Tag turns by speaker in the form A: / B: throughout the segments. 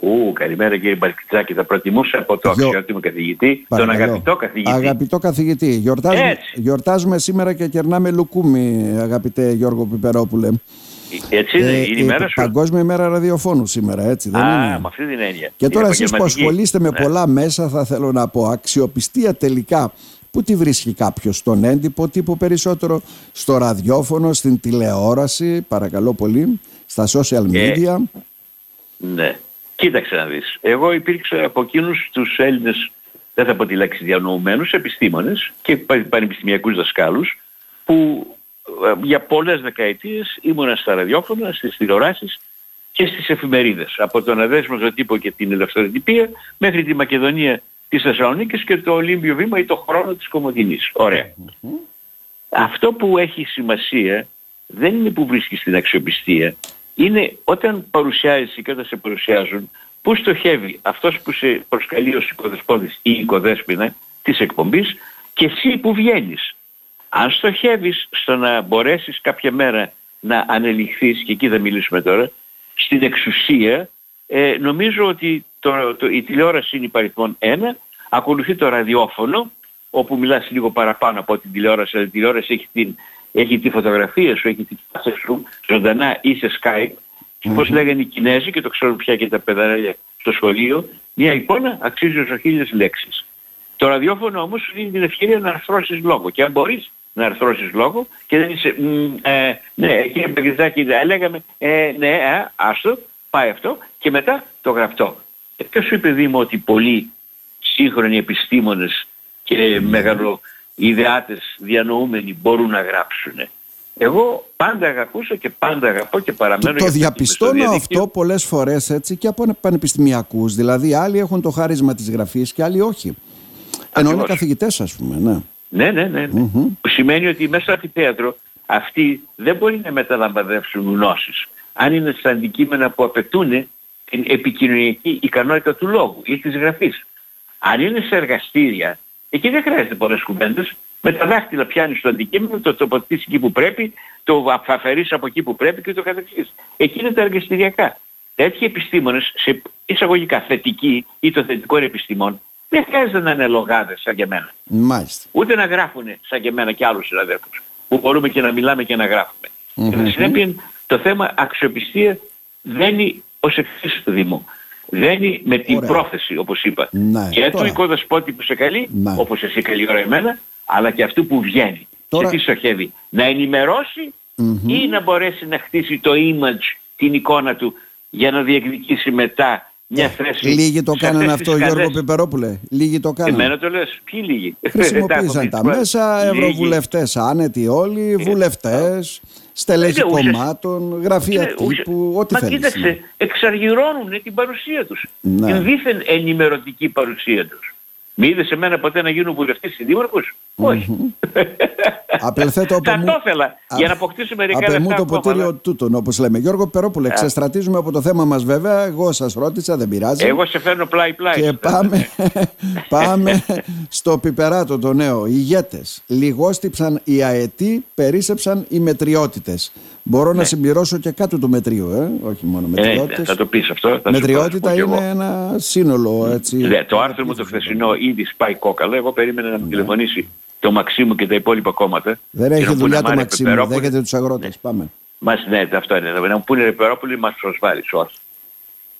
A: Ου, καλημέρα κύριε Μπαλκιτσάκη. Θα προτιμούσα από το Γιο... αξιότιμο καθηγητή, Παρακαλώ. τον αγαπητό καθηγητή.
B: Αγαπητό καθηγητή. Γιορτάζουμε, γιορτάζουμε σήμερα και κερνάμε λουκούμι, αγαπητέ Γιώργο Πιπερόπουλε.
A: Έτσι είναι, ε, είναι η μέρα σου.
B: Παγκόσμια ημέρα ραδιοφώνου σήμερα, έτσι δεν
A: Α,
B: είναι;
A: με αυτή την έννοια.
B: Και τώρα εσείς που ασχολείστε με ναι. πολλά μέσα, θα θέλω να πω, αξιοπιστία τελικά Πού τη βρίσκει κάποιος; Στον έντυπο τύπο περισσότερο, στο ραδιόφωνο, στην τηλεόραση, παρακαλώ πολύ, στα social ε, media;
A: ναι. Κοίταξε να δεις. Εγώ υπήρξα από εκείνους τους Έλληνες, δεν θα πω τη λέξη διανοουμένους, επιστήμονες και πανεπιστημιακούς δασκάλους που ε, για πολλές δεκαετίες ήμουνα στα ραδιόφωνα, στις τηλεοράσεις και στις εφημερίδες. Από τον αδέσμο τύπο και την ελευθεροτυπία μέχρι τη Μακεδονία της Θεσσαλονίκης και το Ολύμπιο Βήμα ή το χρόνο της Κομωτινής. Αυτό που έχει σημασία δεν είναι που βρίσκεις την αξιοπιστία. Είναι όταν παρουσιάζεις και όταν σε παρουσιάζουν που στοχεύει αυτός που σε προσκαλεί ως οικοδεσπότης ή οικοδέσποινα της εκπομπής και εσύ που βγαίνεις. Αν στοχεύεις στο να μπορέσεις κάποια μέρα να ανελιχθείς και εκεί θα μιλήσουμε τώρα στην εξουσία ε, νομίζω ότι το, το, η τηλεόραση είναι υπαριθμόν ένα, ακολουθεί το ραδιόφωνο, όπου μιλάς λίγο παραπάνω από την τηλεόραση, αλλά η τηλεόραση έχει, την, έχει τη φωτογραφία σου, έχει τη φάση σου, ζωντανά ή σε Skype, mm-hmm. πώς λέγανε οι Κινέζοι και το ξέρουν πια και τα παιδαρέλια στο σχολείο, μια εικόνα αξίζει ως χίλιες λέξεις. Το ραδιόφωνο όμως σου δίνει την ευκαιρία να αρθρώσεις λόγο και αν μπορείς να αρθρώσεις λόγο και δεν είσαι, ε, ναι, κύριε Παγκριτάκη, λέγαμε, ε, ναι, ε, άστο, πάει αυτό και μετά το γραφτό. Ε, ποιος σου είπε Δήμο ότι πολλοί σύγχρονοι επιστήμονες και ναι. μεγαλοειδεάτες διανοούμενοι μπορούν να γράψουν. Εγώ πάντα αγαπούσα και πάντα αγαπώ και παραμένω...
B: Το, το διαπιστώνω αυτό πολλές φορές έτσι και από πανεπιστημιακούς. Δηλαδή άλλοι έχουν το χάρισμα της γραφής και άλλοι όχι. Ενώ είναι καθηγητές ας πούμε, ναι.
A: Ναι, ναι, ναι. ναι. Που σημαίνει ότι μέσα από θέατρο αυτοί δεν μπορεί να μεταλαμπαδεύσουν γνώσεις αν είναι στα αντικείμενα που απαιτούν την επικοινωνιακή ικανότητα του λόγου ή της γραφής. Αν είναι σε εργαστήρια, εκεί δεν χρειάζεται πολλές κουβέντες. Με τα δάχτυλα πιάνεις το αντικείμενο, το τοποθετήσεις εκεί που πρέπει, το αφαιρείς από εκεί που πρέπει και το καθεξής. Εκεί είναι τα εργαστηριακά. Τέτοιοι επιστήμονες, σε εισαγωγικά θετικοί ή το θετικό επιστημών, δεν χρειάζεται να είναι λογάδες σαν και εμένα.
B: Μάλιστα.
A: Ούτε να γράφουν σαν και εμένα και άλλους συναδέλφους. Που μπορούμε και να μιλάμε και να γράφουμε. Mm-hmm. συνέπεια το θέμα αξιοπιστία δένει ως εξής Δήμο. Δένει με την πρόθεση όπως είπα.
B: Ναι,
A: και του οικοδεσπότης που σε καλεί, ναι. όπως εσύ καλή ώρα εμένα, αλλά και αυτού που βγαίνει. Τώρα... Σε τι στοχεύει. Να ενημερωσει ή να μπορέσει να χτίσει το image, την εικόνα του για να διεκδικήσει μετά μια θέση.
B: Λίγοι το κάνανε αυτό, Γιώργο Πεπερόπουλε. Λίγοι το κάνανε.
A: Εμένα το λες. Ποιοι λίγοι;
B: Χρησιμοποίησαν τα μέσα, ευρωβουλευτές άνετοι όλοι, ε, βουλευτές στελέχη κομμάτων, γραφεία και, τύπου, ό,τι θέλεις.
A: Μα κοίταξε, ναι. εξαργυρώνουν την παρουσία τους. Ναι. Την δίθεν ενημερωτική παρουσία τους. Μη είδες εμένα ποτέ να γίνω βουλευτής συντήμαρχος. Mm-hmm. Όχι.
B: Απελθέτω από
A: μου... Θα το ήθελα για να αποκτήσω μερικά λεφτά.
B: μου το ποτήριο τούτον όπως λέμε. Γιώργο Περόπουλε, ξεστρατίζουμε από το θέμα μας βέβαια. Εγώ σας ρώτησα, δεν πειράζει.
A: Εγώ σε φέρνω πλάι-πλάι.
B: Και πάμε, πάμε στο πιπεράτο το νέο. Ηγέτες. Λιγόστυψαν οι αετοί, περίσεψαν οι μετριότητες. Μπορώ ναι. να συμπληρώσω και κάτω του μετρίου, ε; όχι μόνο ε, μετριότητες.
A: θα το πεις αυτό. Θα
B: Μετριότητα είναι ένα σύνολο. Έτσι,
A: ναι, το άρθρο μου το χθεσινό ήδης σπάει κόκαλα. Εγώ περίμενα να με ναι. τηλεφωνήσει το Μαξίμου και τα υπόλοιπα κόμματα.
B: Δεν έχει δουλειά το Μαξίμου, δέχεται τους αγρότες. Ναι. Πάμε.
A: Μας, ναι, αυτό είναι. Να μου πούνε Ρεπερόπουλοι μας προσβάλλεις, όχι.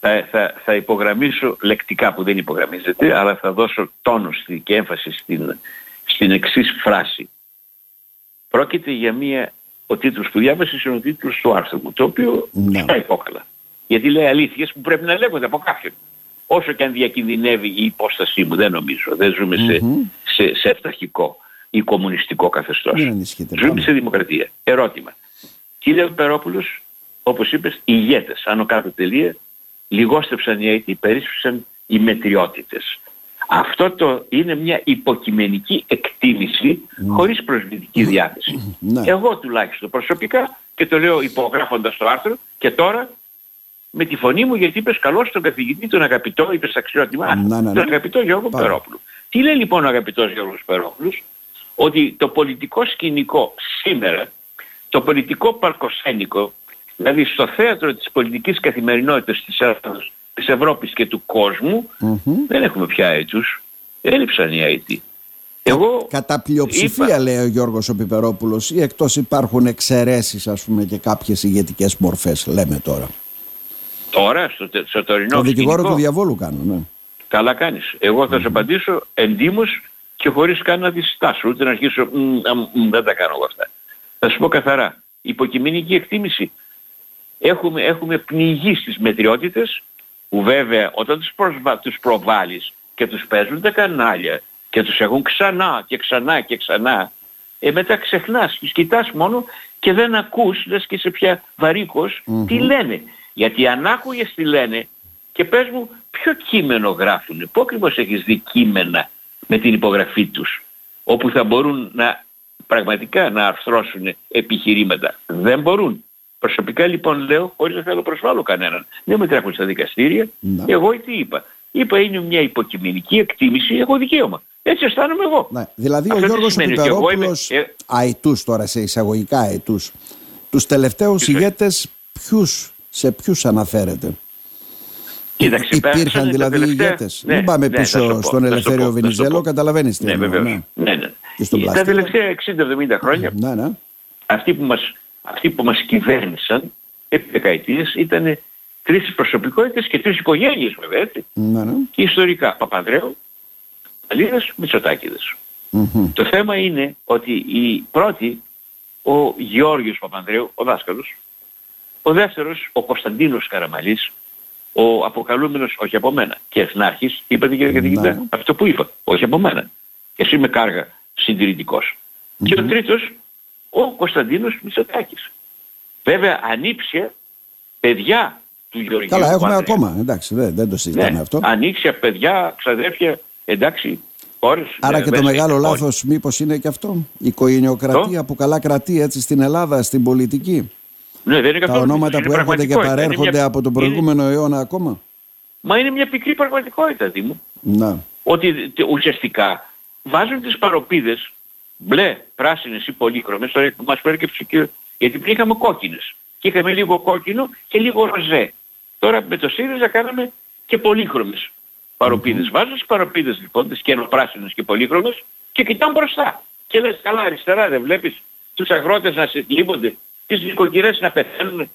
A: Θα, θα, θα υπογραμμίσω λεκτικά που δεν υπογραμμίζεται, αλλά θα δώσω τόνο και έμφαση στην, στην εξής φράση. Πρόκειται για μια ο τίτλος που διάβασες είναι ο τίτλος του άρθρου μου, το οποίο ναι. στα υπόκαλα. Γιατί λέει αλήθειες που πρέπει να λέγονται από κάποιον. Όσο και αν διακινδυνεύει η υπόστασή μου, δεν νομίζω. Δεν ζούμε σε, σε, σε αυταρχικό ή κομμουνιστικό καθεστώς. Ζούμε σε δημοκρατία. Ερώτημα. Κύριε Περόπουλος, όπως είπες, ηγέτες, άνω κάτω τελεία, λιγόστεψαν οι αίτη, περίσπισαν οι μετριότητες. Αυτό το είναι μια υποκειμενική εκτίμηση mm. χωρίς προσβλητική διάθεση. Ναι. Εγώ τουλάχιστον προσωπικά και το λέω υπογράφοντας το άρθρο και τώρα με τη φωνή μου γιατί είπες καλώς τον καθηγητή τον αγαπητό, είπες αξιότιμα, ναι, ναι, τον αγαπητό Γιώργο Περόπουλου. Τι λέει λοιπόν ο αγαπητός Γιώργος Περόπουλος, ότι το πολιτικό σκηνικό σήμερα, το πολιτικό παρκοσένικο, δηλαδή στο θέατρο της πολιτικής καθημερινότητας της Ελλάδας της Ευρώπης και του κοσμου δεν έχουμε πια αίτους. Έλειψαν οι αίτοι.
B: Εγώ Κατά πλειοψηφία είπα... λέει ο Γιώργος ο Πιπερόπουλος ή εκτός υπάρχουν εξαιρέσεις ας πούμε και κάποιες ηγετικές μορφές λέμε τώρα.
A: Τώρα στο, στο τωρινό
B: Το δικηγόρο του διαβόλου κάνω ναι.
A: Καλά κάνεις. Εγώ θα mm-hmm. σου απαντήσω εντύμως και χωρίς καν να διστάσω ούτε να αρχίσω δεν τα κάνω εγώ αυτά. Θα σου πω καθαρά. Υποκειμενική εκτίμηση. Έχουμε, έχουμε πνιγεί στις μετριότητες που βέβαια όταν τους, προσβα... τους προβάλλεις και τους παίζουν τα κανάλια και τους έχουν ξανά και ξανά και ξανά ε, μετά ξεχνάς, τους κοιτάς μόνο και δεν ακούς, λες και σε πια βαρύκος, τι λένε. Γιατί αν άκουγες τι λένε και πες μου ποιο κείμενο γράφουν, πού ακριβώς έχεις δει κείμενα με την υπογραφή τους, όπου θα μπορούν να πραγματικά να αρθρώσουν επιχειρήματα. Δεν μπορούν. Προσωπικά λοιπόν λέω, χωρίς να θέλω προσβάλλω κανέναν, δεν με τρέχουν στα δικαστήρια, ναι. εγώ τι είπα; Είπα είναι μια υποκειμενική εκτίμηση, έχω δικαίωμα. Έτσι αισθάνομαι εγώ.
B: Ναι. Δηλαδή Αυτό ο Γιώργος Πιπερόπουλος, είμαι... αετούς τώρα σε εισαγωγικά αετούς, τους τελευταίους ηγέτες ποιους, σε ποιους αναφέρεται;
A: Κοίταξε,
B: Υπήρχαν δηλαδή τελευταία... ηγέτες; Ναι, Μην πάμε ναι, πίσω στον Ελευθέριο Βενιζέλο, καταλαβαίνεις τι
A: ναι,
B: εννοώ.
A: Ναι, ναι, ναι. Τα τελευταία 60-70 χρόνια ναι, ναι. Αυτοί, που μας, αυτοί που μας κυβέρνησαν επί δεκαετίες ήταν τρεις προσωπικότητες και τρεις οικογένειες βέβαια έτσι. Ναι, ναι. Και ιστορικά Παπανδρέου, Αλίδας, Μητσοτάκηδες. Mm-hmm. Το θέμα είναι ότι η πρώτη, ο Γεώργιος Παπανδρέου, ο δάσκαλος, ο δεύτερος, ο Κωνσταντίνος Καραμαλής, ο αποκαλούμενος, όχι από μένα, και εθνάρχης, είπατε κύριε καθηγητά, ναι. αυτό που είπα, όχι από μένα. Εσύ είμαι κάργα συντηρητικός. Mm-hmm. Και ο τρίτος, ο Κωνσταντίνος Μητσοτάκης. Βέβαια ανήψε παιδιά του Γεωργίου
B: Καλά, έχουμε ακόμα, εντάξει, δεν, δεν το συζητάμε ναι, αυτό.
A: Ανοίξε παιδιά, ξαδέρφια, εντάξει, χώρες.
B: Άρα και το μεγάλο λάθος μήπως είναι και αυτό, η οικογενειοκρατία που καλά κρατεί έτσι στην Ελλάδα, στην πολιτική.
A: Ναι, δεν είναι
B: Τα ονόματα που έρχονται και παρέρχονται μια... από τον προηγούμενο είναι... αιώνα ακόμα.
A: Μα είναι μια πικρή πραγματικότητα, Δήμο.
B: Να.
A: Ότι ουσιαστικά βάζουν τις παροπίδες μπλε, πράσινες ή πολύχρωμες, τώρα μας προέρχεψε και... γιατί πριν είχαμε κόκκινες. Και είχαμε λίγο κόκκινο και λίγο ροζέ. Τώρα με το ΣΥΡΙΖΑ κάναμε και πολύχρωμες παροπίδες. Mm-hmm. Βάζουν τις παροπίδες λοιπόν, τις καινοπράσινες και πολύχρωμες και κοιτάνε μπροστά. Και λες καλά αριστερά δεν βλέπεις τους αγρότες να σε λείπονται τις νοικοκυρές να πεθαίνουν,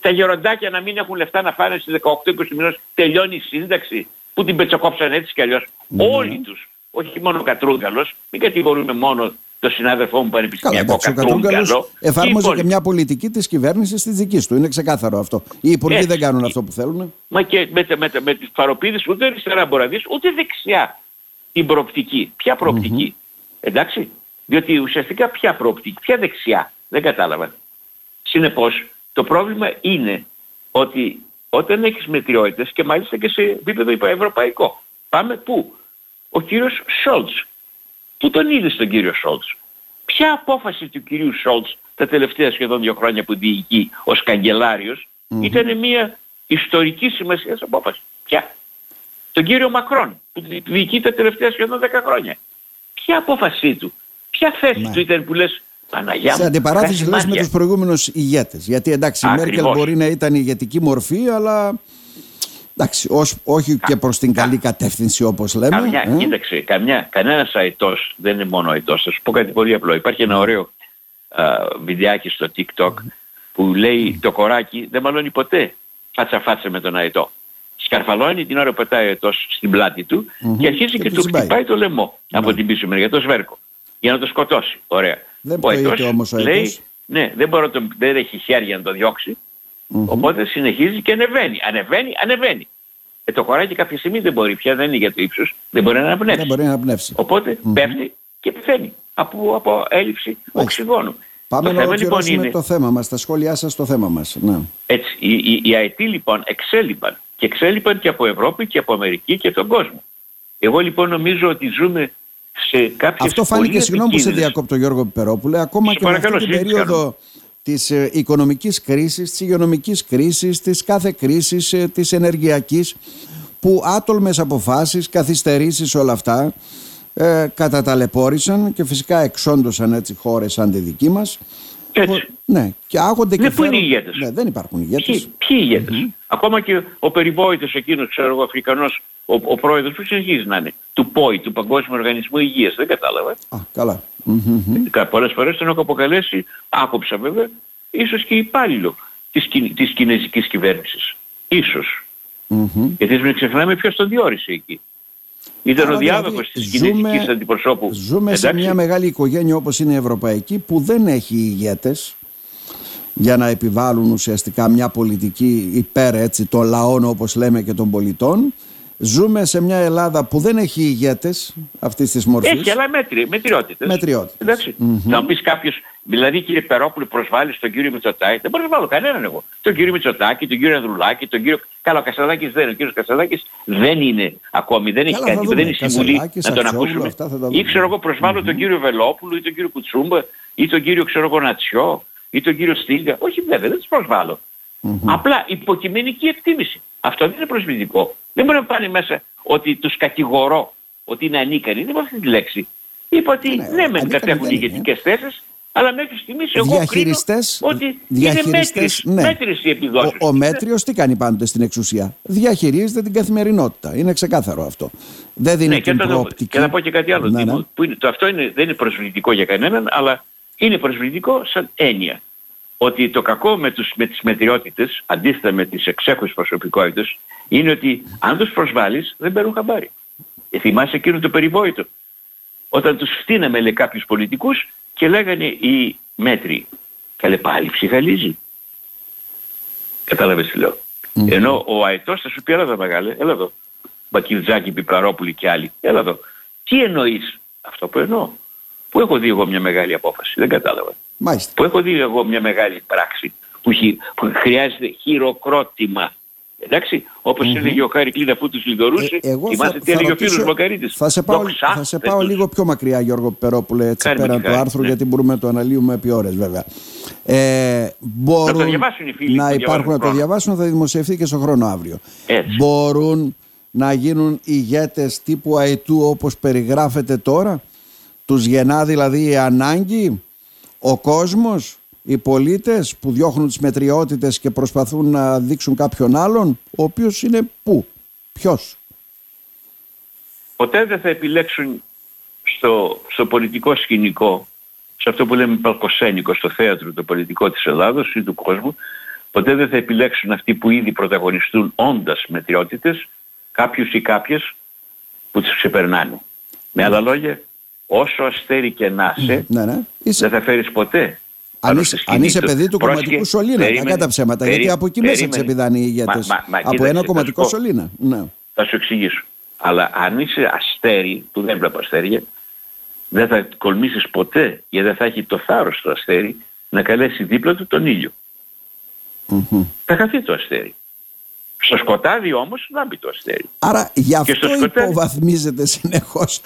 A: τα γεροντάκια να μην έχουν λεφτά να φάνε στις 18-20 μήνες, τελειώνει η σύνταξη που την πετσοκόψαν έτσι κι αλλιώς. Ναι. Όλοι τους, όχι μόνο ο Κατρούγκαλος, μην κατηγορούμε μόνο το συνάδελφό μου πανεπιστημιακό Κατρούγκαλο.
B: Εφάρμοζε και μια πολιτική της κυβέρνησης της δικής του. Είναι ξεκάθαρο αυτό. Οι υπουργοί δεν κάνουν αυτό που θέλουν.
A: Μα και με, με, με, με τις παροπίδες ούτε αριστερά μπορεί να δεις, ούτε δεξιά την προοπτική. Ποια προοπτική; Mm-hmm. Εντάξει. Διότι ουσιαστικά ποια προοπτική, ποια δεξιά. Δεν κατάλαβα. Συνεπώς το πρόβλημα είναι ότι όταν έχεις μετριότητες και μάλιστα και σε επίπεδο ευρωπαϊκό. Πάμε πού; Ο κύριος Σόλτς. Πού τον είδες τον κύριο Σόλτς; Ποια απόφαση του κυρίου Σόλτς τα τελευταία σχεδόν δύο χρόνια που διοικεί ως καγκελάριος mm-hmm. ήταν μια ιστορική σημασία απόφασης. Ποια; Τον κύριο Μακρόν που διοικεί τα τελευταία σχεδόν δέκα χρόνια. Ποια απόφασή του. Ποια θέση ναι. του ήταν που λες Παναγιά
B: Σε αντιπαράθεση λες με τους προηγούμενους ηγέτες. Γιατί εντάξει Ακριβώς. η Μέρκελ μπορεί να ήταν ηγετική μορφή αλλά εντάξει, ως, όχι και προς την καλή κατεύθυνση όπως λέμε.
A: Καμιά, ε; Κοίταξε, καμιά, κανένας αετός δεν είναι μόνο αετός. Θα σου πω κάτι πολύ απλό. Υπάρχει ένα ωραίο α, βιντεάκι στο TikTok που λέει το κοράκι δεν μαλώνει ποτέ φάτσα φάτσα με τον αετό. Σκαρφαλώνει την ώρα που πετάει ο αετός στην πλάτη του mm-hmm. και αρχίζει και, και του χτυπάει το λαιμό mm-hmm. από την πίσω μεριά, το σβέρκο, για να το σκοτώσει. Ωραία.
B: Δεν ο όμως ο λέει,
A: ναι, δεν, μπορεί το, δεν έχει χέρια να το διώξει. Mm-hmm. Οπότε συνεχίζει και ανεβαίνει. Ανεβαίνει, ανεβαίνει. Ε, το χωράκι κάποια στιγμή δεν μπορεί πια, δεν είναι για το ύψος, δεν μπορεί να αναπνεύσει.
B: Δεν μπορεί να αναπνεύσει.
A: Οπότε mm-hmm. πέφτει και πεθαίνει από, από έλλειψη οξυγόνου.
B: Πάμε το να ολοκληρώσουμε είναι... το θέμα μας, τα σχόλιά σας στο θέμα μας. Ναι.
A: Έτσι, οι, οι, οι ΑΕΤ λοιπόν εξέλιπαν και εξέλιπαν και από Ευρώπη και από Αμερική και τον κόσμο. Εγώ λοιπόν νομίζω ότι ζούμε σε
B: Αυτό φάνηκε, συγγνώμη που σε διακόπτω Γιώργο Πιπερόπουλε, ακόμα και με αυτή την περίοδο της ε, οικονομικής κρίσης, της υγειονομικής κρίσης, της κάθε κρίσης, ε, της ενεργειακής, που άτολμες αποφάσεις, καθυστερήσεις όλα αυτά ε, καταταλαιπώρησαν και φυσικά εξόντωσαν έτσι χώρες σαν τη δική μας
A: Έτσι.
B: Ναι, και άγονται και
A: Ναι, πού είναι οι
B: φέρουν-
A: ηγέτες;
B: Ναι, δεν υπάρχουν ηγέτες.
A: Ποιοι, ποιοι ηγέτες. Ακόμα και ο περιβόητος εκείνος, ξέρω εγώ, Αφρικανός, ο, ο πρόεδρος που συνεχίζει να είναι, του ΠΟΗ, του Παγκόσμιου Οργανισμού Υγείας, δεν κατάλαβα.
B: Α, καλά. Μμμ.
A: Κα- Πολλές φορές τον έχω αποκαλέσει, άκουψα βέβαια, ίσως και υπάλληλο της, κι- της κινέζικης κυβέρνησης. Ίσως.
B: Μμμ.
A: Γιατί μην ξεχνάμε ποιος τον διόρισε εκεί. Ήταν
B: Άρα
A: ο
B: δηλαδή
A: διάδοχος της
B: ζούμε-
A: κινέζικης αντιπροσώπου.
B: Ζούμε σε
A: Εντάξει.
B: μια μεγάλη οικογένεια όπως είναι η Ευρωπαϊκή που δεν έχει ηγέτες για να επιβάλλουν ουσιαστικά μια πολιτική υπέρ έτσι, των λαών όπως λέμε και των πολιτών. Ζούμε σε μια Ελλάδα που δεν έχει ηγέτες αυτής της μορφής.
A: Έχει, αλλά μέτρη, μετριότητες.
B: Μετριότητες.
A: Εντάξει. Θα μου πεις κάποιος, δηλαδή κύριε Περόπουλο προσβάλλεις τον κύριο Μητσοτάκη, δεν μπορώ να βάλω κανέναν εγώ. Τον κύριο Μητσοτάκη, τον κύριο Ανδρουλάκη, τον κύριο... Καλά, ο Κασαδάκης δεν είναι. Ο κύριος Κασαδάκης δεν είναι ακόμη, δεν έχει
B: Καλά, θα
A: κάνει,
B: δούμε.
A: δεν είναι συμβουλή
B: Κασελάκης,
A: να τον
B: Αξιόγλου,
A: ακούσουμε.
B: αυτά θα τα δούμε.
A: Ή ξέρω εγώ προσβάλλω τον κύριο Βελόπουλο ή τον κύριο Κουτσούμπα ή τον κύριο ξέρω εγώ Νατσιό ή τον κύριο Στίγκα. Όχι βέβαια, δεν τους προσβάλλω. Απλά υποκειμενική εκτίμηση. Αυτό δεν είναι προσβλητικό. Δεν μπορεί να πάνε μέσα ότι τους κατηγορώ ότι είναι ανίκανοι. Δεν είπα αυτή τη λέξη. Είπα ότι
B: Ναι,
A: ναι, μεν
B: ανίκανοι
A: κατέχουν
B: δεν είναι.
A: ηγετικές θέσεις, αλλά μέχρι στιγμής εγώ
B: Διαχειριστές-
A: κρίνω ότι
B: διαχειριστές,
A: είναι
B: ναι.
A: μέτρες, μέτρες οι επιδόσεις.
B: Ο, ο Μέτριος τι κάνει πάντοτε στην εξουσία; Διαχειρίζεται την καθημερινότητα. Είναι ξεκάθαρο αυτό. Δεν δίνει
A: Ναι, και,
B: την
A: θα το-
B: προοπτική.
A: και να πω και κάτι άλλο.
B: Ναι,
A: Τίμω,
B: ναι.
A: Που είναι, το αυτό είναι, δεν είναι προσβλητικό για κανέναν, αλλά είναι προσβλητικό σαν έννοια. Ότι το κακό με, τους, με τις μετριότητες, αντίθετα με τις εξέχουσες προσωπικότητες, είναι ότι αν τους προσβάλλεις δεν παίρνουν χαμπάρι. Ε, θυμάσαι εκείνο το περιβόητο. Όταν τους φτύναμε λέει κάποιους πολιτικούς και λέγανε οι μέτροι. Καλέ πάλι ψυχαλίζει. Κατάλαβες τι λέω. Ενώ ο αετός θα σου πει έλα εδώ μεγάλε, έλα εδώ. Μπακυρτζάκη, Πιπλαρόπουλη και άλλοι. Έλα εδώ. Τι εννοείς. Αυτό που εννοώ. Πού έχω δει εγώ μια μεγάλη απόφαση. Δεν κατάλαβα.
B: Μάλιστα.
A: Πού έχω δει εγώ μια μεγάλη πράξη που, χει- που χρειάζεται χειροκρότημα. Εντάξει, όπως έλεγε ο Χάρη Κλίνα που τους λιδωρούσε,
B: Ε, εγώ
A: θυμάστε
B: θα-
A: τι
B: θα
A: έλεγε ο
B: ρωτήσω-
A: φίλος Μακαρίτης.
B: Θα σε πάω,
A: Δοξάστε
B: θα σε πάω
A: τους.
B: λίγο πιο μακριά, Γιώργο Περόπουλε, έτσι
A: Κάνε με
B: πέραν
A: τη
B: του
A: χάρη,
B: άρθρου,
A: ναι.
B: γιατί μπορούμε να το αναλύουμε επί ώρες βέβαια. Ε, μπορούν
A: Να το διαβάσουν οι φίλοι
B: να
A: που
B: υπάρχουν,
A: διαβάζουν
B: να το
A: χρόνο.
B: διαβάσουν, θα δημοσιευθεί και στο χρόνο αύριο.
A: Έτσι.
B: Μπορούν να γίνουν ηγέτες τύπου αετού όπως περιγράφεται τώρα, τους γεννά δηλαδή η ανάγκη, ο κόσμος, οι πολίτες που διώχνουν τις μετριότητες και προσπαθούν να δείξουν κάποιον άλλον, ο οποίος είναι πού, ποιος;
A: ποτέ δεν θα επιλέξουν στο, στο πολιτικό σκηνικό, σε αυτό που λέμε παλκοσένικο, στο θέατρο το πολιτικό της Ελλάδος ή του κόσμου, ποτέ δεν θα επιλέξουν αυτοί που ήδη πρωταγωνιστούν όντας μετριότητες, κάποιους ή κάποιες που τους ξεπερνάνε. Με άλλα λόγια, όσο αστέρι και να είσαι,
B: Ναι, ναι. Είσαι,
A: δεν θα φέρεις ποτέ.
B: αν
A: πάνω
B: είσαι,
A: στη
B: αν
A: σκηνή
B: είσαι
A: του.
B: παιδί τους
A: Πρόσεχε,
B: κομματικού σωλήνα,
A: περίμενε,
B: κακά τα ψέματα, γιατί
A: περί-
B: από εκεί μέσα
A: περίμενε.
B: ξεπηδάνε οι ηγέτες.
A: Μα- μα- μα
B: από
A: κοίταξε,
B: ένα
A: θα σου
B: κομματικό
A: πω.
B: σωλήνα. Ναι.
A: Θα σου εξηγήσω. Αλλά αν είσαι αστέρι, που δεν βλέπω αστέρια, δεν θα κολμήσεις ποτέ, γιατί δεν θα έχει το θάρρος το αστέρι, να καλέσει δίπλα του τον ήλιο.
B: Μμμ.
A: Θα χαθεί το αστέρι. Στο σκοτάδι όμως λάμπει το αστέρι.
B: Άρα γι' αυτό
A: στο σκοτάδι-
B: υποβαθμίζεται συνεχώς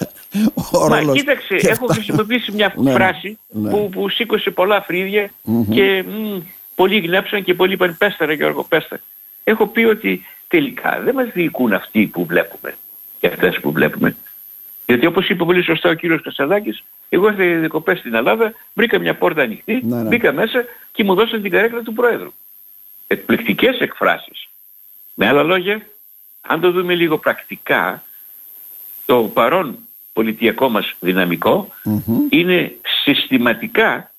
B: ο
A: Μα
B: ρόλος.
A: κοίταξε,
B: και
A: έχω
B: αυτά.
A: χρησιμοποιήσει μια
B: Ναι, ναι,
A: φράση
B: ναι.
A: Που, που σήκωσε πολλά φρύδια και μ, πολλοί γνέψαν και πολλοί είπαν πέσταρα Γιώργο πέστα. Έχω πει ότι τελικά δεν μας διοικούν αυτοί που βλέπουμε και αυτές που βλέπουμε. Γιατί όπως είπε πολύ σωστά ο κύριος Κασαδάκης, εγώ ήρθα διακοπές στην Ελλάδα, βρήκα μια πόρτα ανοιχτή,
B: Ναι, ναι.
A: μπήκα μέσα και μου δώσαν την καρέκλα του Πρόεδρου. Εκπληκτικές εκφράσεις. Με άλλα λόγια, αν το δούμε λίγο πρακτικά, το παρόν πολιτιακό μας δυναμικό
B: Μμμ.
A: είναι συστηματικά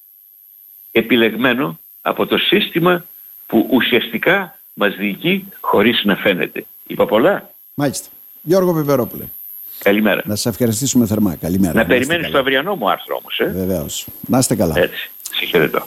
A: επιλεγμένο από το σύστημα που ουσιαστικά μας διοικεί χωρίς να φαίνεται. Είπα πολλά;
B: Μάλιστα. Γιώργο Πιπερόπουλε,
A: Καλημέρα.
B: να σας ευχαριστήσουμε θερμά. Καλημέρα.
A: Να
B: είστε
A: περιμένεις
B: καλά.
A: το αυριανό μου άρθρο όμως. Ε.
B: Βεβαίως. Να είστε καλά.
A: Έτσι. Σε χαιρετώ.